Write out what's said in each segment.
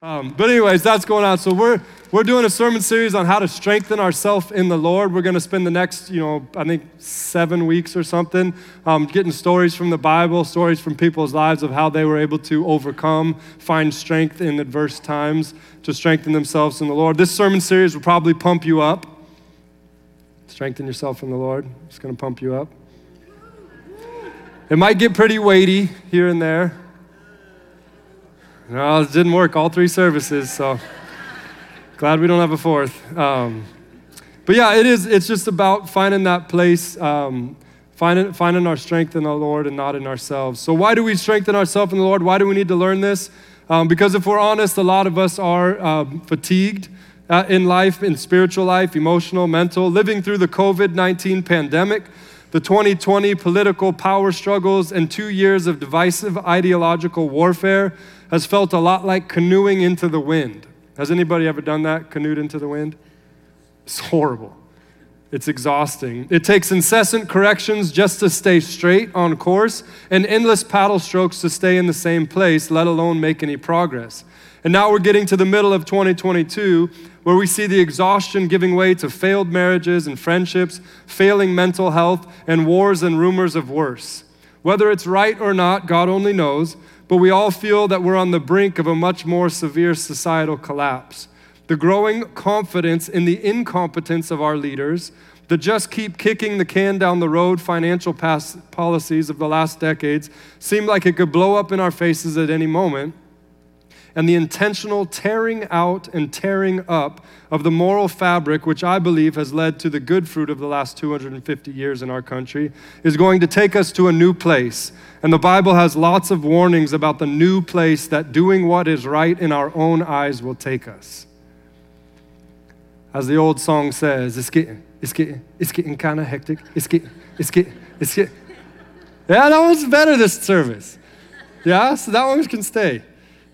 Um, but anyways, that's going on. So we're we're doing a sermon series on how to strengthen ourselves in the Lord. We're going to spend the next, you know, I think seven weeks or something, um, getting stories from the Bible, stories from people's lives of how they were able to overcome, find strength in adverse times to strengthen themselves in the Lord. This sermon series will probably pump you up. Strengthen yourself in the Lord. It's going to pump you up. It might get pretty weighty here and there. No, it didn't work all three services, so glad we don't have a fourth. Um, but yeah, it is. It's just about finding that place, um, finding finding our strength in the Lord and not in ourselves. So why do we strengthen ourselves in the Lord? Why do we need to learn this? Um, because if we're honest, a lot of us are um, fatigued. Uh, in life, in spiritual life, emotional, mental, living through the COVID 19 pandemic, the 2020 political power struggles, and two years of divisive ideological warfare has felt a lot like canoeing into the wind. Has anybody ever done that, canoed into the wind? It's horrible. It's exhausting. It takes incessant corrections just to stay straight on course and endless paddle strokes to stay in the same place, let alone make any progress. And now we're getting to the middle of 2022 where we see the exhaustion giving way to failed marriages and friendships, failing mental health, and wars and rumors of worse. Whether it's right or not, God only knows, but we all feel that we're on the brink of a much more severe societal collapse. The growing confidence in the incompetence of our leaders, the just keep kicking the can down the road financial policies of the last decades seem like it could blow up in our faces at any moment and the intentional tearing out and tearing up of the moral fabric, which I believe has led to the good fruit of the last 250 years in our country, is going to take us to a new place. And the Bible has lots of warnings about the new place that doing what is right in our own eyes will take us. As the old song says, it's getting, it's getting, it's getting kind of hectic. It's getting, it's getting, it's getting. Yeah, that one's better this service. Yeah, so that one can stay,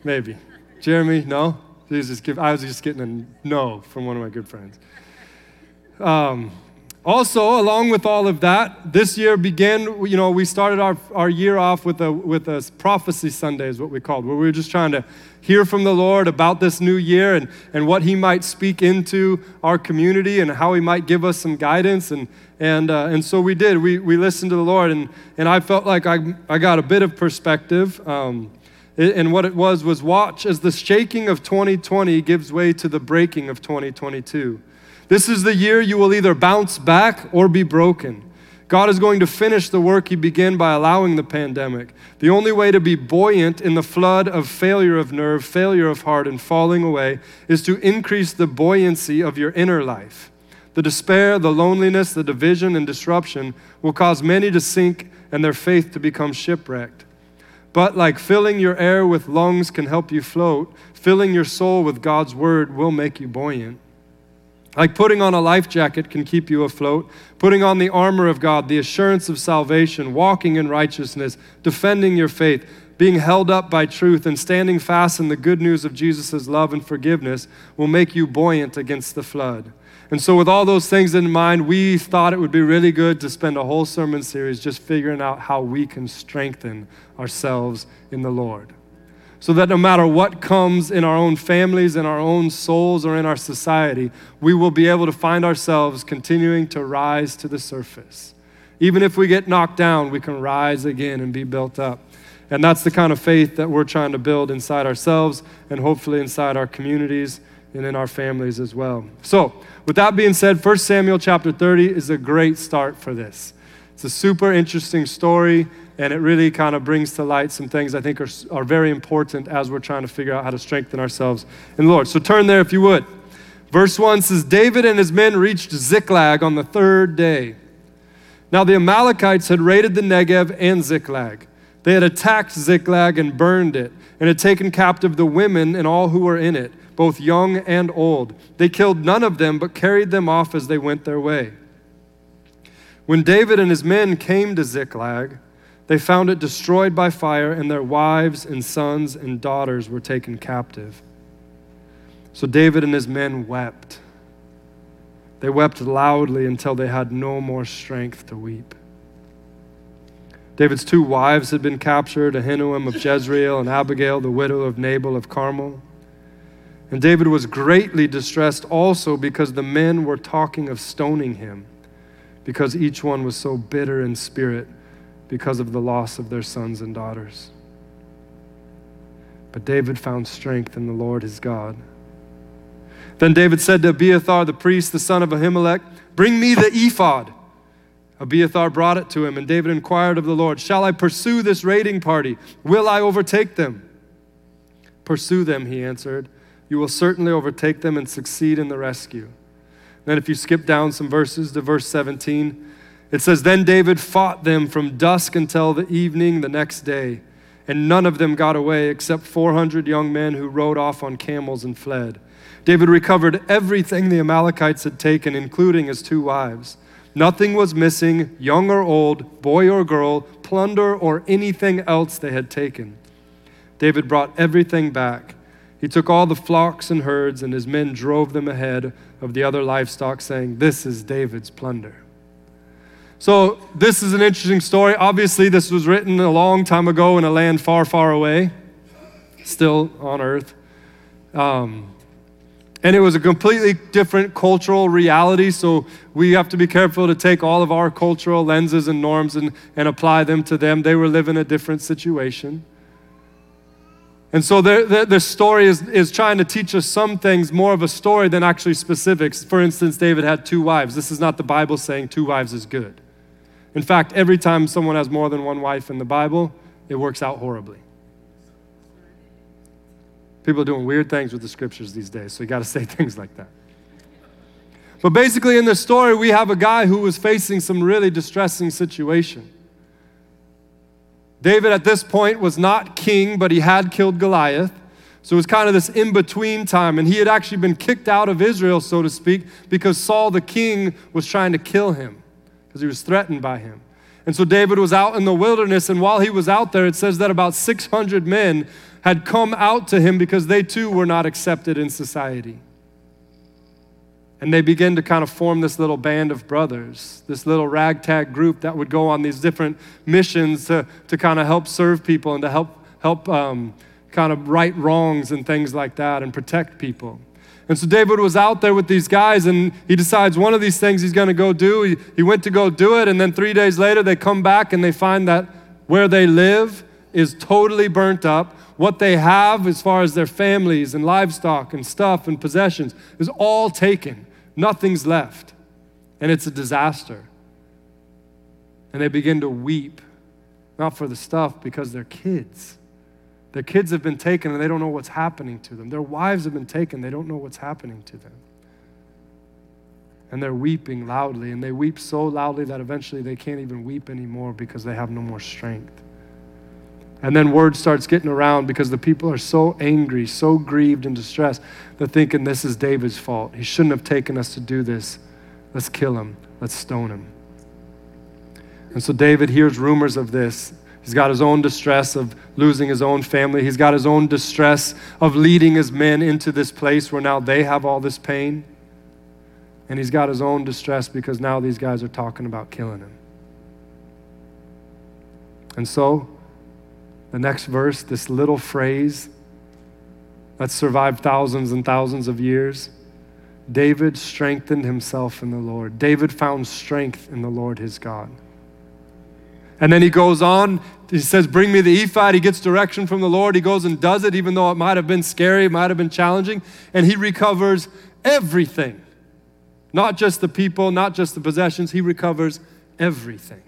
maybe. Jeremy, no? just give, I was just getting a no from one of my good friends. Um, also, along with all of that, this year began, you know, we started our, our year off with a, with a prophecy Sunday, is what we called, where we were just trying to hear from the Lord about this new year and, and what He might speak into our community and how He might give us some guidance. And, and, uh, and so we did. We, we listened to the Lord, and, and I felt like I, I got a bit of perspective. Um, and what it was was watch as the shaking of 2020 gives way to the breaking of 2022. This is the year you will either bounce back or be broken. God is going to finish the work He began by allowing the pandemic. The only way to be buoyant in the flood of failure of nerve, failure of heart, and falling away is to increase the buoyancy of your inner life. The despair, the loneliness, the division, and disruption will cause many to sink and their faith to become shipwrecked. But like filling your air with lungs can help you float, filling your soul with God's word will make you buoyant. Like putting on a life jacket can keep you afloat, putting on the armor of God, the assurance of salvation, walking in righteousness, defending your faith, being held up by truth, and standing fast in the good news of Jesus' love and forgiveness will make you buoyant against the flood. And so, with all those things in mind, we thought it would be really good to spend a whole sermon series just figuring out how we can strengthen ourselves in the Lord. So that no matter what comes in our own families, in our own souls, or in our society, we will be able to find ourselves continuing to rise to the surface. Even if we get knocked down, we can rise again and be built up. And that's the kind of faith that we're trying to build inside ourselves and hopefully inside our communities and in our families as well. So, with that being said, 1 Samuel chapter 30 is a great start for this. It's a super interesting story, and it really kind of brings to light some things I think are, are very important as we're trying to figure out how to strengthen ourselves in the Lord. So, turn there if you would. Verse 1 says David and his men reached Ziklag on the third day. Now, the Amalekites had raided the Negev and Ziklag. They had attacked Ziklag and burned it, and had taken captive the women and all who were in it both young and old. They killed none of them, but carried them off as they went their way. When David and his men came to Ziklag, they found it destroyed by fire, and their wives and sons and daughters were taken captive. So David and his men wept. They wept loudly until they had no more strength to weep. David's two wives had been captured Ahinoam of Jezreel and Abigail, the widow of Nabal of Carmel. And David was greatly distressed also because the men were talking of stoning him, because each one was so bitter in spirit because of the loss of their sons and daughters. But David found strength in the Lord his God. Then David said to Abiathar the priest, the son of Ahimelech, Bring me the ephod. Abiathar brought it to him, and David inquired of the Lord, Shall I pursue this raiding party? Will I overtake them? Pursue them, he answered. You will certainly overtake them and succeed in the rescue. Then, if you skip down some verses to verse 17, it says, Then David fought them from dusk until the evening the next day, and none of them got away except 400 young men who rode off on camels and fled. David recovered everything the Amalekites had taken, including his two wives. Nothing was missing, young or old, boy or girl, plunder or anything else they had taken. David brought everything back. He took all the flocks and herds, and his men drove them ahead of the other livestock, saying, This is David's plunder. So, this is an interesting story. Obviously, this was written a long time ago in a land far, far away, still on earth. Um, and it was a completely different cultural reality, so we have to be careful to take all of our cultural lenses and norms and, and apply them to them. They were living a different situation. And so the, the, the, story is, is trying to teach us some things more of a story than actually specifics. For instance, David had two wives. This is not the Bible saying two wives is good. In fact, every time someone has more than one wife in the Bible, it works out horribly. People are doing weird things with the scriptures these days, so you got to say things like that. But basically, in this story, we have a guy who was facing some really distressing situation. David, at this point, was not king, but he had killed Goliath. So it was kind of this in between time. And he had actually been kicked out of Israel, so to speak, because Saul the king was trying to kill him, because he was threatened by him. And so David was out in the wilderness, and while he was out there, it says that about 600 men had come out to him because they too were not accepted in society. And they begin to kind of form this little band of brothers, this little ragtag group that would go on these different missions to, to kind of help serve people and to help, help um, kind of right wrongs and things like that and protect people. And so David was out there with these guys, and he decides one of these things he's going to go do. He, he went to go do it, and then three days later, they come back and they find that where they live is totally burnt up what they have as far as their families and livestock and stuff and possessions is all taken. Nothing's left. And it's a disaster. And they begin to weep, not for the stuff, because they're kids. Their kids have been taken and they don't know what's happening to them. Their wives have been taken, they don't know what's happening to them. And they're weeping loudly, and they weep so loudly that eventually they can't even weep anymore because they have no more strength. And then word starts getting around because the people are so angry, so grieved and distressed. They're thinking this is David's fault. He shouldn't have taken us to do this. Let's kill him. Let's stone him. And so David hears rumors of this. He's got his own distress of losing his own family. He's got his own distress of leading his men into this place where now they have all this pain. And he's got his own distress because now these guys are talking about killing him. And so the next verse, this little phrase that survived thousands and thousands of years. David strengthened himself in the Lord. David found strength in the Lord his God. And then he goes on, he says, Bring me the ephod. He gets direction from the Lord. He goes and does it, even though it might have been scary, it might have been challenging. And he recovers everything. Not just the people, not just the possessions, he recovers everything.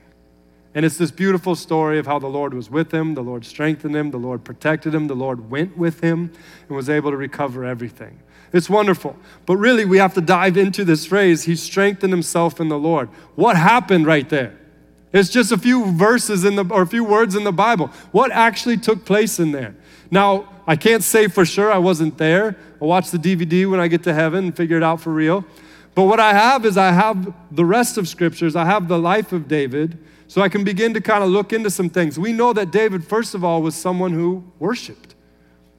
And it's this beautiful story of how the Lord was with him, the Lord strengthened him, the Lord protected him, the Lord went with him and was able to recover everything. It's wonderful. But really, we have to dive into this phrase He strengthened himself in the Lord. What happened right there? It's just a few verses in the, or a few words in the Bible. What actually took place in there? Now, I can't say for sure I wasn't there. I'll watch the DVD when I get to heaven and figure it out for real. But what I have is I have the rest of scriptures. I have the life of David. So I can begin to kind of look into some things. We know that David, first of all, was someone who worshiped,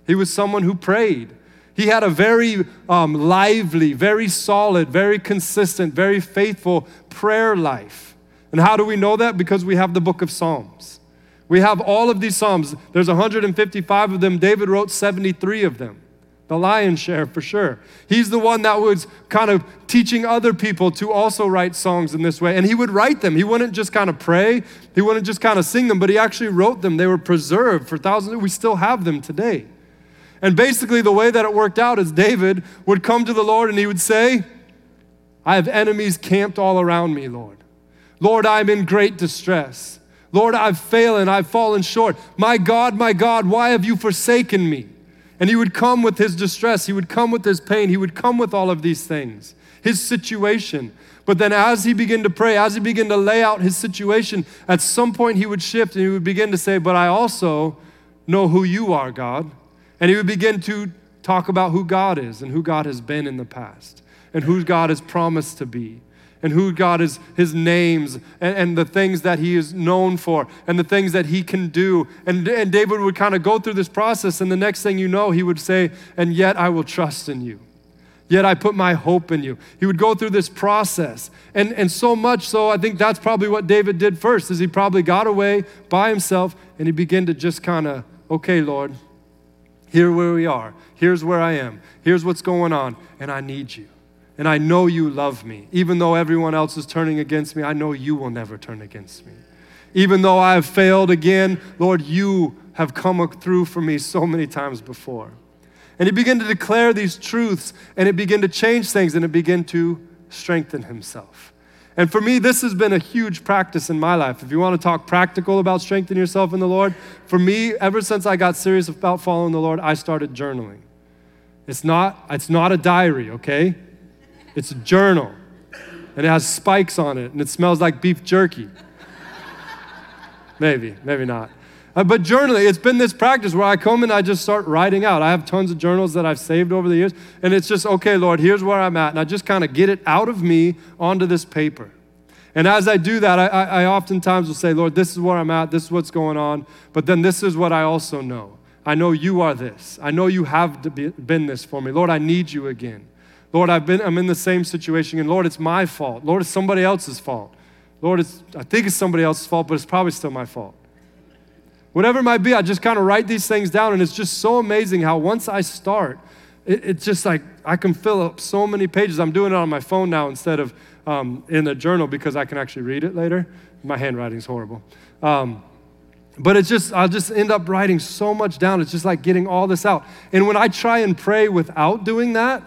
he was someone who prayed. He had a very um, lively, very solid, very consistent, very faithful prayer life. And how do we know that? Because we have the book of Psalms. We have all of these Psalms. There's 155 of them. David wrote 73 of them. The lion's share for sure. He's the one that was kind of teaching other people to also write songs in this way. And he would write them. He wouldn't just kind of pray, he wouldn't just kind of sing them, but he actually wrote them. They were preserved for thousands. We still have them today. And basically, the way that it worked out is David would come to the Lord and he would say, I have enemies camped all around me, Lord. Lord, I'm in great distress. Lord, I've failed and I've fallen short. My God, my God, why have you forsaken me? And he would come with his distress, he would come with his pain, he would come with all of these things, his situation. But then, as he began to pray, as he began to lay out his situation, at some point he would shift and he would begin to say, But I also know who you are, God. And he would begin to talk about who God is and who God has been in the past and who God has promised to be and who God is, his names, and, and, the things that he is known for, and the things that he can do. And, and David would kind of go through this process, and the next thing you know, he would say, And yet I will trust in you. Yet I put my hope in you. He would go through this process. And, and so much so, I think that's probably what David did first, is he probably got away by himself and he began to just kind of, okay, Lord, here where we are. Here's where I am. Here's what's going on, and I need you. And I know you love me. Even though everyone else is turning against me, I know you will never turn against me. Even though I have failed again, Lord, you have come through for me so many times before. And he began to declare these truths, and it began to change things, and it began to strengthen himself. And for me, this has been a huge practice in my life. If you want to talk practical about strengthening yourself in the Lord, for me, ever since I got serious about following the Lord, I started journaling. It's not, it's not a diary, okay? It's a journal, and it has spikes on it, and it smells like beef jerky. maybe, maybe not. Uh, but journaling, it's been this practice where I come and I just start writing out. I have tons of journals that I've saved over the years, and it's just, okay, Lord, here's where I'm at. And I just kind of get it out of me onto this paper. And as I do that, I, I, I oftentimes will say, Lord, this is where I'm at, this is what's going on, but then this is what I also know. I know you are this. I know you have been this for me. Lord, I need you again. Lord, I've been, I'm in the same situation, and Lord, it's my fault. Lord, it's somebody else's fault. Lord, it's, I think it's somebody else's fault, but it's probably still my fault. Whatever it might be, I just kind of write these things down, and it's just so amazing how once I start, it, it's just like I can fill up so many pages. I'm doing it on my phone now instead of um, in a journal because I can actually read it later. My handwriting's horrible. Um, but it's just, I'll just end up writing so much down. It's just like getting all this out. And when I try and pray without doing that,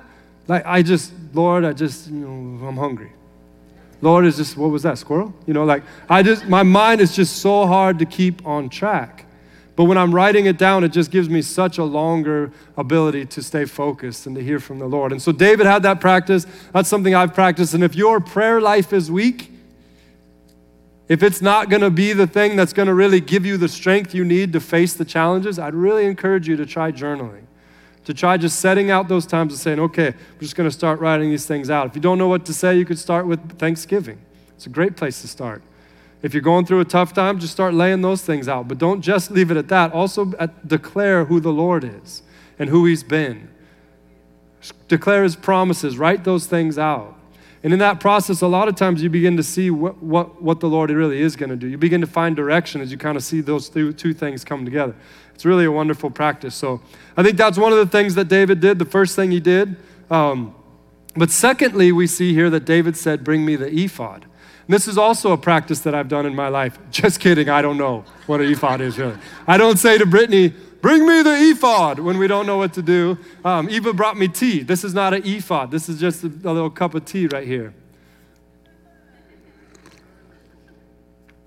like, I just, Lord, I just, you know, I'm hungry. Lord is just, what was that, squirrel? You know, like, I just, my mind is just so hard to keep on track. But when I'm writing it down, it just gives me such a longer ability to stay focused and to hear from the Lord. And so David had that practice. That's something I've practiced. And if your prayer life is weak, if it's not going to be the thing that's going to really give you the strength you need to face the challenges, I'd really encourage you to try journaling to try just setting out those times and saying, okay, we're just going to start writing these things out. If you don't know what to say, you could start with Thanksgiving. It's a great place to start. If you're going through a tough time, just start laying those things out. But don't just leave it at that. Also, at, declare who the Lord is and who He's been. Declare His promises, write those things out. And in that process, a lot of times you begin to see what, what, what the Lord really is going to do. You begin to find direction as you kind of see those two, two things come together. It's really a wonderful practice. So I think that's one of the things that David did, the first thing he did. Um, but secondly, we see here that David said, Bring me the ephod. And this is also a practice that I've done in my life. Just kidding, I don't know what an ephod is really. I don't say to Brittany, Bring me the ephod when we don't know what to do. Um, Eva brought me tea. This is not an ephod, this is just a, a little cup of tea right here.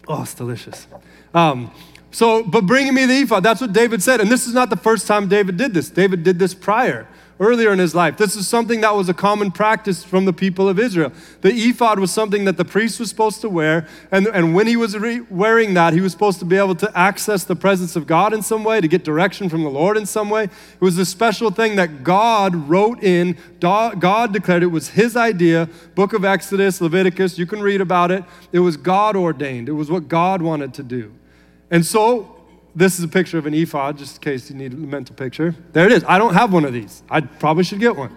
Oh, it's delicious. Um, so, but bringing me the ephod, that's what David said. And this is not the first time David did this. David did this prior, earlier in his life. This is something that was a common practice from the people of Israel. The ephod was something that the priest was supposed to wear. And, and when he was re- wearing that, he was supposed to be able to access the presence of God in some way, to get direction from the Lord in some way. It was a special thing that God wrote in. God declared it was his idea. Book of Exodus, Leviticus, you can read about it. It was God ordained, it was what God wanted to do. And so, this is a picture of an ephod, just in case you need a mental picture. There it is. I don't have one of these. I probably should get one.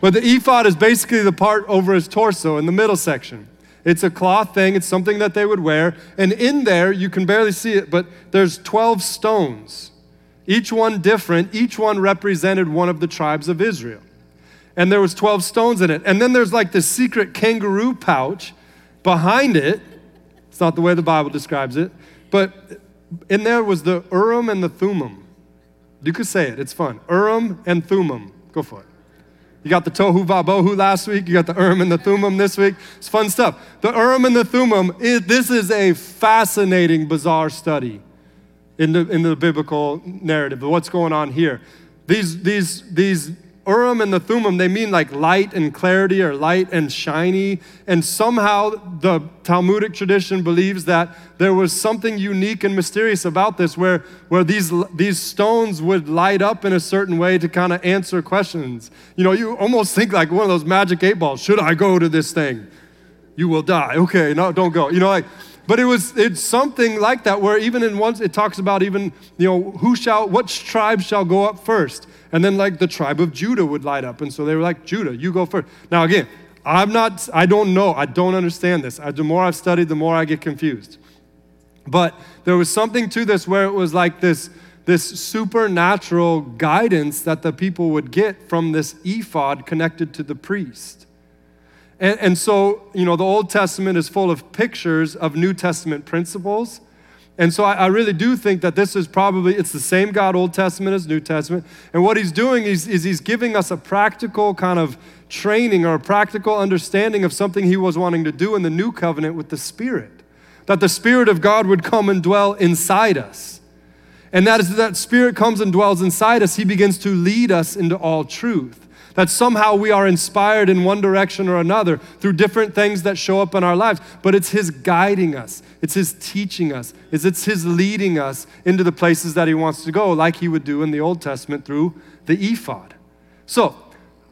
But the ephod is basically the part over his torso in the middle section. It's a cloth thing, it's something that they would wear. And in there, you can barely see it, but there's 12 stones each one different, each one represented one of the tribes of Israel. And there was 12 stones in it. And then there's like this secret kangaroo pouch behind it. It's not the way the Bible describes it, but in there was the Urim and the Thummim. You could say it, it's fun. Urim and Thummim. Go for it. You got the Tohu Vabohu last week. You got the Urim and the Thummim this week. It's fun stuff. The Urim and the Thummim, it, this is a fascinating, bizarre study in the, in the biblical narrative of what's going on here. These, these, these Urim and the Thummim, they mean like light and clarity or light and shiny. And somehow the Talmudic tradition believes that there was something unique and mysterious about this where, where these, these stones would light up in a certain way to kind of answer questions. You know, you almost think like one of those magic eight balls. Should I go to this thing? You will die. Okay, no, don't go. You know, like, but it was it's something like that where even in once it talks about even you know who shall what tribe shall go up first and then like the tribe of Judah would light up. And so they were like, Judah, you go first. Now again, I'm not, I don't know, I don't understand this. I, the more I've studied, the more I get confused. But there was something to this where it was like this, this supernatural guidance that the people would get from this ephod connected to the priest. And, and so, you know, the Old Testament is full of pictures of New Testament principles. And so I, I, really do think that this is probably, it's the same God, Old Testament as New Testament. And what he's doing is, is he's giving us a practical kind of training or a practical understanding of something he was wanting to do in the new covenant with the Spirit. That the Spirit of God would come and dwell inside us. And that is that Spirit comes and dwells inside us, he begins to lead us into all truth that somehow we are inspired in one direction or another through different things that show up in our lives. But it's His guiding us, it's His teaching us, it's His leading us into the places that He wants to go, like He would do in the Old Testament through the ephod. So,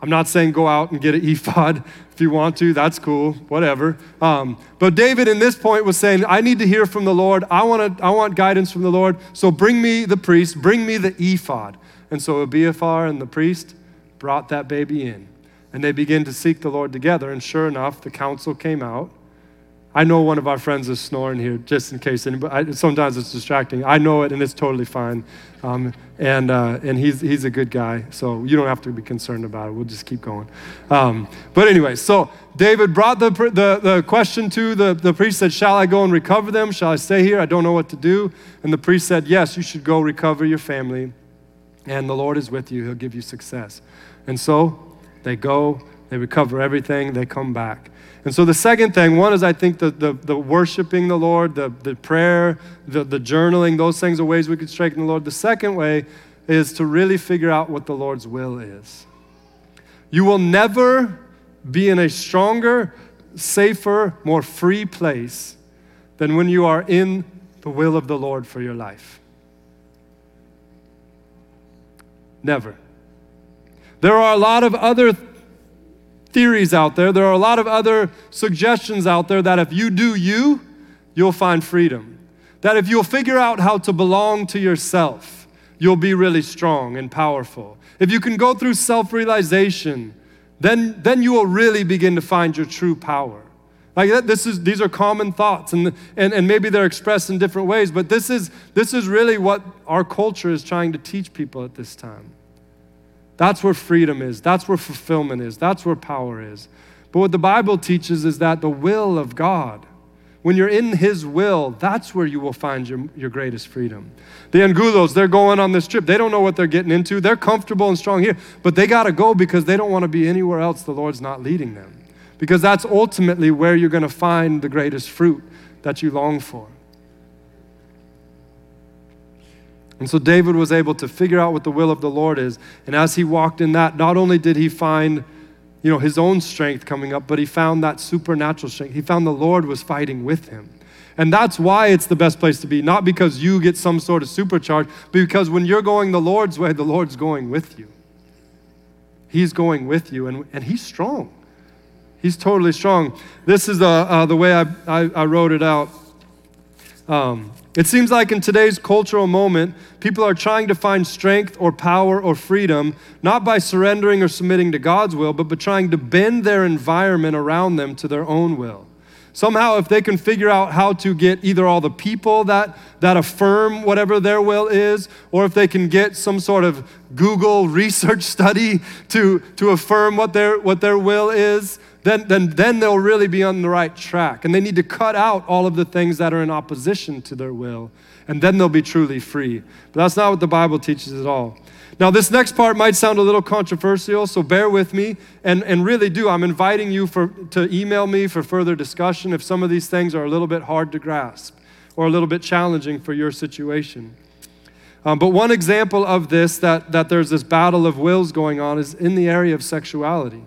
I'm not saying go out and get an ephod if you want to, that's cool, whatever. Um, but David in this point was saying, I need to hear from the Lord. I, wanna, I want guidance from the Lord. So bring me the priest, bring me the ephod. And so Abiathar and the priest brought that baby in. And they began to seek the Lord together. And sure enough, the counsel came out. I know one of our friends is snoring here, just in case anybody. I, sometimes it's distracting. I know it, and it's totally fine. Um, and uh, and he's he's a good guy, so you don't have to be concerned about it. We'll just keep going. Um, but anyway, so David brought the, the the question to the the priest. Said, "Shall I go and recover them? Shall I stay here? I don't know what to do." And the priest said, "Yes, you should go recover your family, and the Lord is with you. He'll give you success." And so they go, they recover everything, they come back. And so the second thing, one is I think the, the, the worshiping the Lord, the, the prayer, the, the journaling, those things are ways we could strengthen the Lord. The second way is to really figure out what the Lord's will is. You will never be in a stronger, safer, more free place than when you are in the will of the Lord for your life. Never. There are a lot of other theories out there, there are a lot of other suggestions out there that if you do you, you'll find freedom. That if you'll figure out how to belong to yourself, you'll be really strong and powerful. If you can go through self realization, then, then you will really begin to find your true power. Like this is, these are common thoughts, and, and, and maybe they're expressed in different ways, but this is, this is really what our culture is trying to teach people at this time. That's where freedom is. That's where fulfillment is. That's where power is. But what the Bible teaches is that the will of God, when you're in His will, that's where you will find your, your greatest freedom. The Angulos, they're going on this trip. They don't know what they're getting into. They're comfortable and strong here, but they got to go because they don't want to be anywhere else the Lord's not leading them. Because that's ultimately where you're going to find the greatest fruit that you long for. And so David was able to figure out what the will of the Lord is. And as he walked in that, not only did he find you know, his own strength coming up, but he found that supernatural strength. He found the Lord was fighting with him. And that's why it's the best place to be, not because you get some sort of supercharge, but because when you're going the Lord's way, the Lord's going with you. He's going with you, and, and he's strong. He's totally strong. This is the, uh, the way I, I, I wrote it out. Um, it seems like in today's cultural moment, people are trying to find strength or power or freedom, not by surrendering or submitting to God's will, but by trying to bend their environment around them to their own will. Somehow, if they can figure out how to get either all the people that, that affirm whatever their will is, or if they can get some sort of Google research study to, to affirm what their, what their will is, then, then, then they'll really be on the right track. And they need to cut out all of the things that are in opposition to their will, and then they'll be truly free. But that's not what the Bible teaches at all. Now, this next part might sound a little controversial, so bear with me and, and really do. I'm inviting you for, to email me for further discussion if some of these things are a little bit hard to grasp or a little bit challenging for your situation. Um, but one example of this, that, that there's this battle of wills going on, is in the area of sexuality.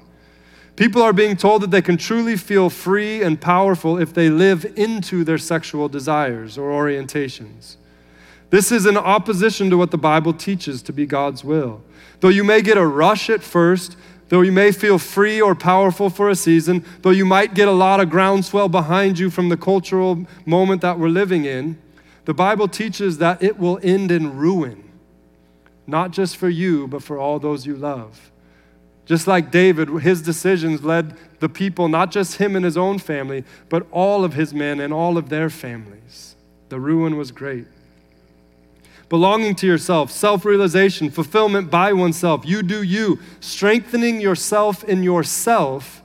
People are being told that they can truly feel free and powerful if they live into their sexual desires or orientations. This is in opposition to what the Bible teaches to be God's will. Though you may get a rush at first, though you may feel free or powerful for a season, though you might get a lot of groundswell behind you from the cultural moment that we're living in, the Bible teaches that it will end in ruin, not just for you, but for all those you love. Just like David, his decisions led the people, not just him and his own family, but all of his men and all of their families. The ruin was great belonging to yourself, self realization, fulfillment by oneself. You do you. Strengthening yourself in yourself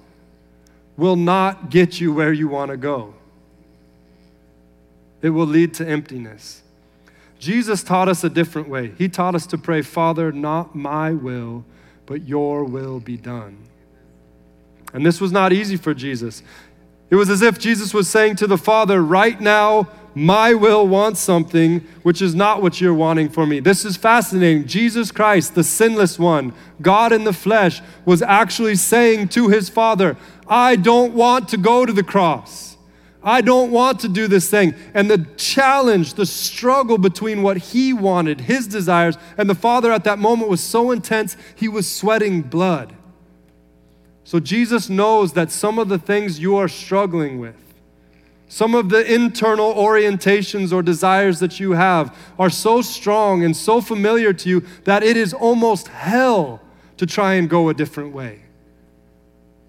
will not get you where you want to go, it will lead to emptiness. Jesus taught us a different way. He taught us to pray, Father, not my will, but your will be done. And this was not easy for Jesus. It was as if Jesus was saying to the Father, Right now, my will wants something which is not what you're wanting for me. This is fascinating. Jesus Christ, the sinless one, God in the flesh, was actually saying to his Father, I don't want to go to the cross. I don't want to do this thing. And the challenge, the struggle between what he wanted, his desires, and the Father at that moment was so intense, he was sweating blood. So Jesus knows that some of the things you are struggling with, some of the internal orientations or desires that you have are so strong and so familiar to you that it is almost hell to try and go a different way.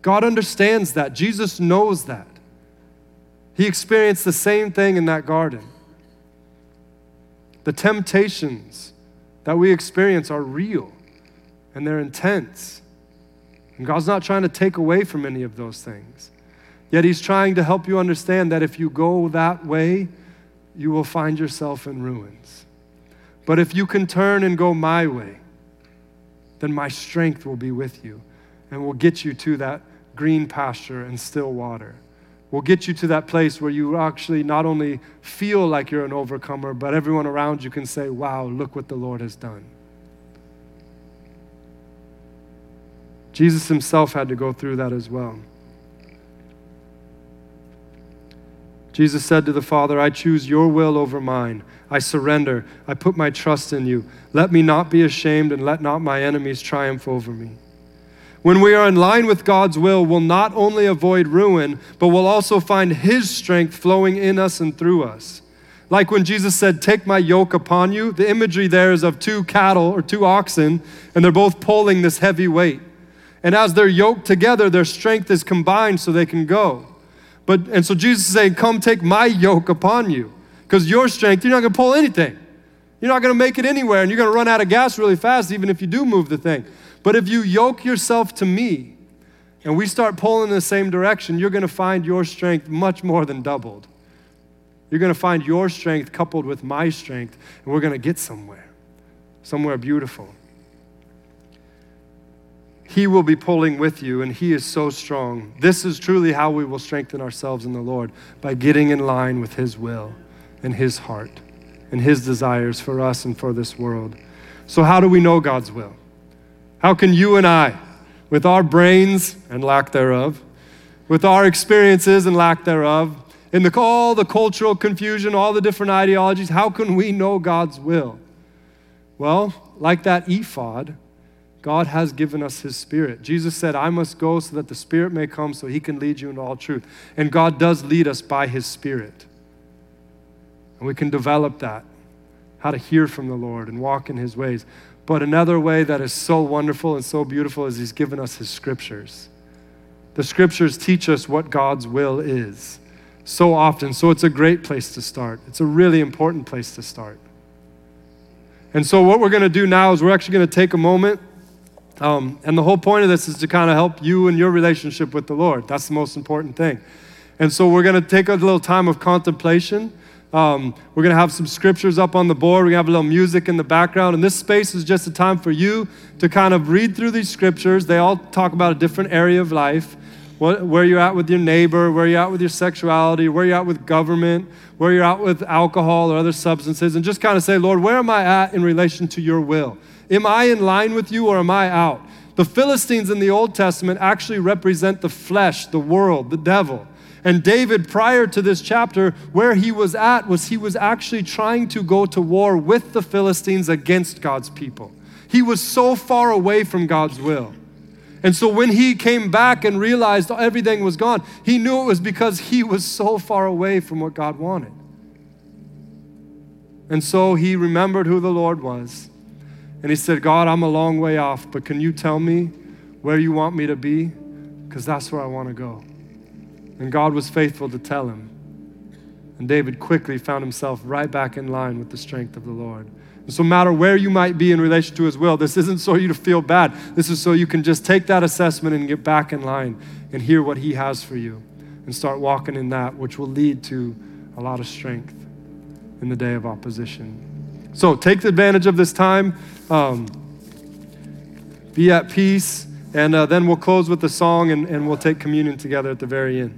God understands that. Jesus knows that. He experienced the same thing in that garden. The temptations that we experience are real and they're intense. And God's not trying to take away from any of those things. Yet he's trying to help you understand that if you go that way, you will find yourself in ruins. But if you can turn and go my way, then my strength will be with you and will get you to that green pasture and still water. Will get you to that place where you actually not only feel like you're an overcomer, but everyone around you can say, Wow, look what the Lord has done. Jesus himself had to go through that as well. Jesus said to the Father, I choose your will over mine. I surrender. I put my trust in you. Let me not be ashamed and let not my enemies triumph over me. When we are in line with God's will, we'll not only avoid ruin, but we'll also find His strength flowing in us and through us. Like when Jesus said, Take my yoke upon you, the imagery there is of two cattle or two oxen, and they're both pulling this heavy weight. And as they're yoked together, their strength is combined so they can go. But and so Jesus is saying, Come take my yoke upon you. Because your strength, you're not gonna pull anything. You're not gonna make it anywhere, and you're gonna run out of gas really fast, even if you do move the thing. But if you yoke yourself to me and we start pulling in the same direction, you're gonna find your strength much more than doubled. You're gonna find your strength coupled with my strength, and we're gonna get somewhere, somewhere beautiful. He will be pulling with you, and He is so strong. This is truly how we will strengthen ourselves in the Lord by getting in line with His will and His heart and His desires for us and for this world. So, how do we know God's will? How can you and I, with our brains and lack thereof, with our experiences and lack thereof, in the, all the cultural confusion, all the different ideologies, how can we know God's will? Well, like that ephod, God has given us His Spirit. Jesus said, I must go so that the Spirit may come so He can lead you into all truth. And God does lead us by His Spirit. And we can develop that, how to hear from the Lord and walk in His ways. But another way that is so wonderful and so beautiful is He's given us His Scriptures. The Scriptures teach us what God's will is. so often. So it's a great place to start. It's a really important place to start. And so, what we're going to do now is we're actually going to take a moment. Um, and the whole point of this is to kind of help you in your relationship with the Lord. That's the most important thing. And so, we're going to take a little time of contemplation. Um, we're going to have some scriptures up on the board. We're going to have a little music in the background. And this space is just a time for you to kind of read through these scriptures. They all talk about a different area of life what, where you're at with your neighbor, where you're at with your sexuality, where you're at with government, where you're at with alcohol or other substances, and just kind of say, Lord, where am I at in relation to your will? Am I in line with you or am I out? The Philistines in the Old Testament actually represent the flesh, the world, the devil. And David, prior to this chapter, where he was at was he was actually trying to go to war with the Philistines against God's people. He was so far away from God's will. And so when he came back and realized everything was gone, he knew it was because he was so far away from what God wanted. And so he remembered who the Lord was. And he said, God, I'm a long way off, but can you tell me where you want me to be? Because that's where I want to go. And God was faithful to tell him. And David quickly found himself right back in line with the strength of the Lord. So, no matter where you might be in relation to His will, this isn't so you to feel bad. This is so you can just take that assessment and get back in line and hear what He has for you and start walking in that, which will lead to a lot of strength in the day of opposition. So, take advantage of this time. Um, be at peace. And uh, then we'll close with the song and, and we'll take communion together at the very end.